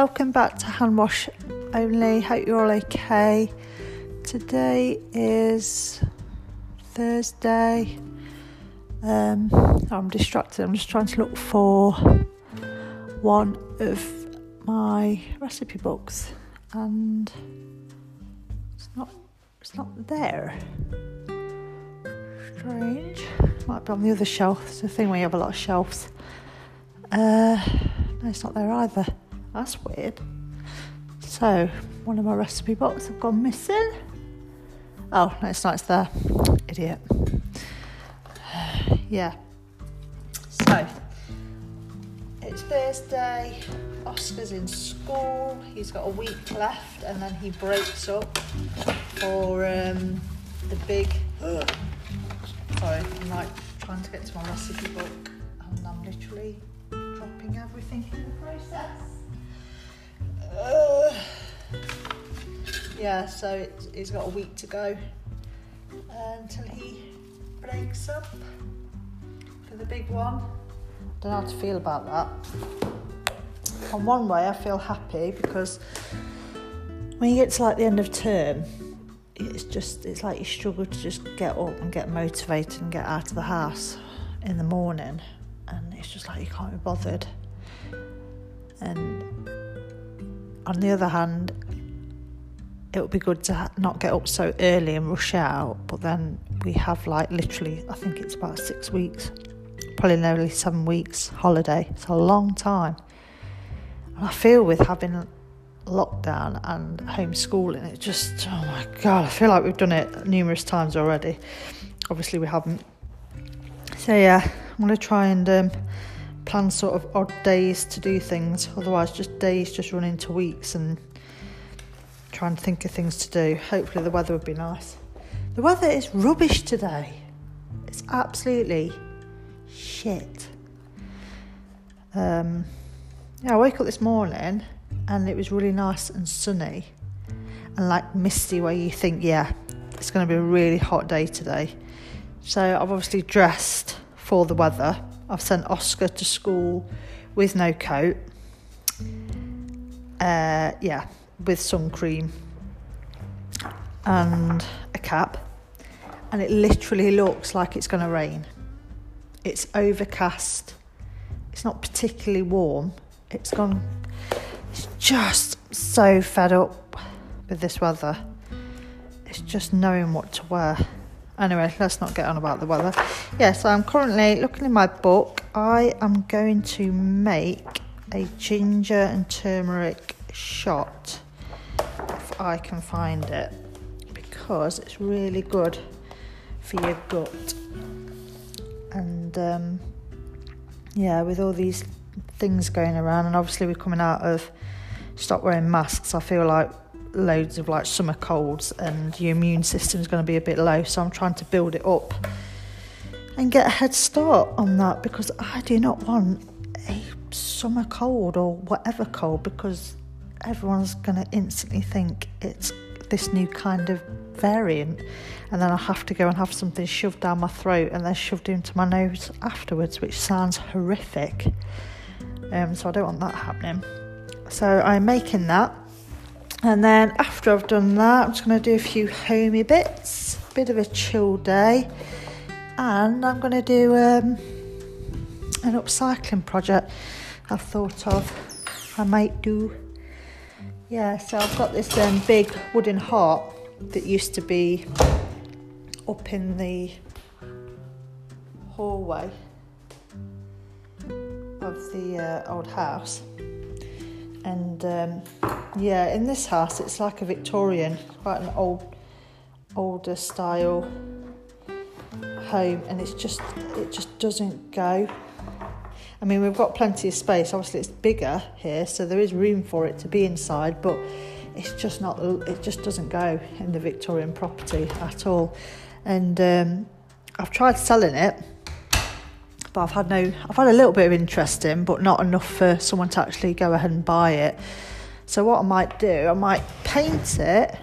welcome back to Hand Wash Only. Hope you're all okay. Today is Thursday. Um, I'm distracted. I'm just trying to look for one of my recipe books, and it's not. It's not there. Strange. Might be on the other shelf. It's a thing where you have a lot of shelves. Uh, no, it's not there either. That's weird. So, one of my recipe books have gone missing. Oh, no, it's not, it's there. Idiot. yeah. So, it's Thursday. Oscar's in school. He's got a week left and then he breaks up for um, the big. Sorry, I'm like trying to get to my recipe book and I'm literally dropping everything in the process. Uh, yeah, so he's got a week to go until he breaks up for the big one. Don't know how to feel about that. On one way, I feel happy because when you get to like the end of term, it's just it's like you struggle to just get up and get motivated and get out of the house in the morning and it's just like you can't be bothered. And on the other hand, it would be good to not get up so early and rush out, but then we have like literally, I think it's about six weeks, probably nearly seven weeks holiday. It's a long time. And I feel with having lockdown and homeschooling, it just, oh my God, I feel like we've done it numerous times already. Obviously, we haven't. So, yeah, I'm going to try and um, plan sort of odd days to do things. Otherwise, just days just run into weeks and try and think of things to do. Hopefully, the weather would be nice. The weather is rubbish today. It's absolutely shit. Um, yeah, I woke up this morning and it was really nice and sunny and like misty, where you think, yeah, it's going to be a really hot day today. So I've obviously dressed for the weather. I've sent Oscar to school with no coat. Uh, yeah, with sun cream and a cap. And it literally looks like it's going to rain. It's overcast. It's not particularly warm. It's gone. It's just so fed up with this weather. It's just knowing what to wear. Anyway, let's not get on about the weather. Yeah, so I'm currently looking in my book. I am going to make a ginger and turmeric shot if I can find it because it's really good for your gut. And um, yeah, with all these things going around, and obviously we're coming out of stop wearing masks, I feel like loads of like summer colds and your immune system is going to be a bit low. So I'm trying to build it up and get a head start on that because I do not want a summer cold or whatever cold because everyone's going to instantly think it's this new kind of variant and then I have to go and have something shoved down my throat and then shoved into my nose afterwards, which sounds horrific. Um, so I don't want that happening. So I'm making that and then after I've done that, I'm just going to do a few homey bits, a bit of a chill day, and I'm going to do um, an upcycling project I thought of. I might do. Yeah, so I've got this um, big wooden heart that used to be up in the hallway of the uh, old house and um, yeah, in this house it's like a Victorian, quite an old, older style home, and it's just it just doesn't go. I mean, we've got plenty of space. Obviously, it's bigger here, so there is room for it to be inside, but it's just not. It just doesn't go in the Victorian property at all. And um, I've tried selling it but I've had no, I've had a little bit of interest in, but not enough for someone to actually go ahead and buy it. So what I might do, I might paint it,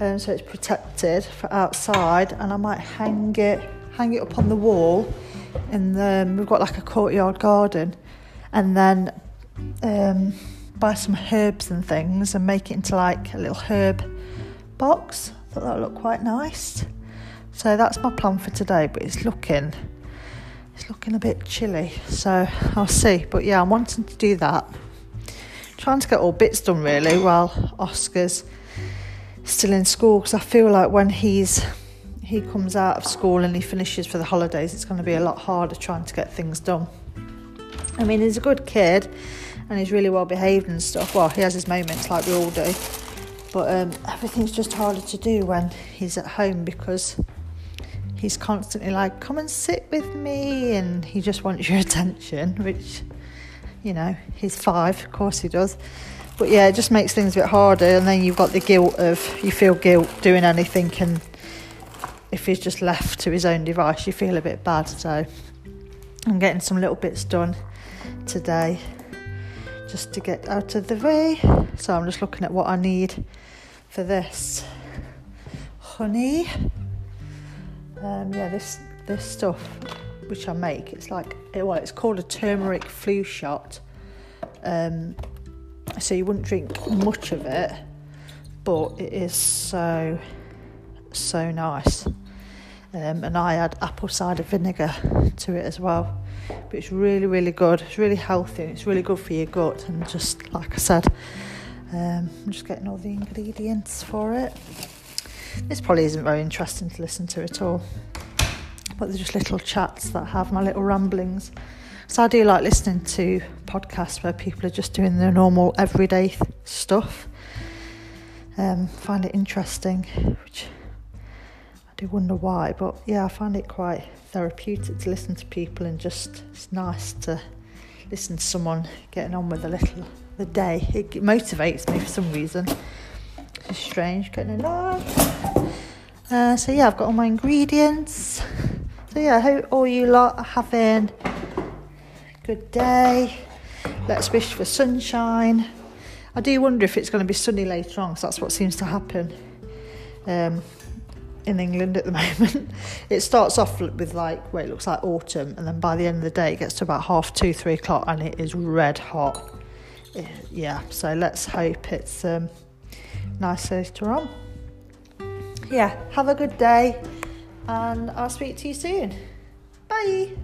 um, so it's protected for outside, and I might hang it, hang it up on the wall. And then we've got like a courtyard garden, and then um, buy some herbs and things and make it into like a little herb box. I thought that would look quite nice. So that's my plan for today, but it's looking it's looking a bit chilly, so I'll see. But yeah, I'm wanting to do that. Trying to get all bits done really while Oscar's still in school because I feel like when he's he comes out of school and he finishes for the holidays, it's going to be a lot harder trying to get things done. I mean, he's a good kid and he's really well behaved and stuff. Well, he has his moments like we all do, but um, everything's just harder to do when he's at home because he's constantly like, come and sit with me, and he just wants your attention, which, you know, he's five, of course he does. But yeah, it just makes things a bit harder, and then you've got the guilt of you feel guilt doing anything, and if he's just left to his own device, you feel a bit bad. So I'm getting some little bits done today just to get out of the way. So I'm just looking at what I need for this. Honey um, yeah, this this stuff which I make, it's like well, it's called a turmeric flu shot. Um, so you wouldn't drink much of it, but it is so so nice. Um, and I add apple cider vinegar to it as well. But it's really, really good. It's really healthy. it's really good for your gut. And just like I said, um, I'm just getting all the ingredients for it. This probably isn't very interesting to listen to at all, but they're just little chats that have my little ramblings. So I do like listening to podcasts where people are just doing their normal everyday stuff. Um, find it interesting, which I do wonder why, but yeah, I find it quite therapeutic to listen to people and just it's nice to listen to someone getting on with a little the day. It motivates me for some reason. It's strange getting a knife. Uh, so yeah, I've got all my ingredients. So yeah, I hope all you lot are having a good day. Let's wish for sunshine. I do wonder if it's going to be sunny later on, because that's what seems to happen um, in England at the moment. it starts off with like where it looks like autumn, and then by the end of the day, it gets to about half two, three o'clock, and it is red hot. Yeah, so let's hope it's um, nice later on. Yeah, have a good day and I'll speak to you soon. Bye.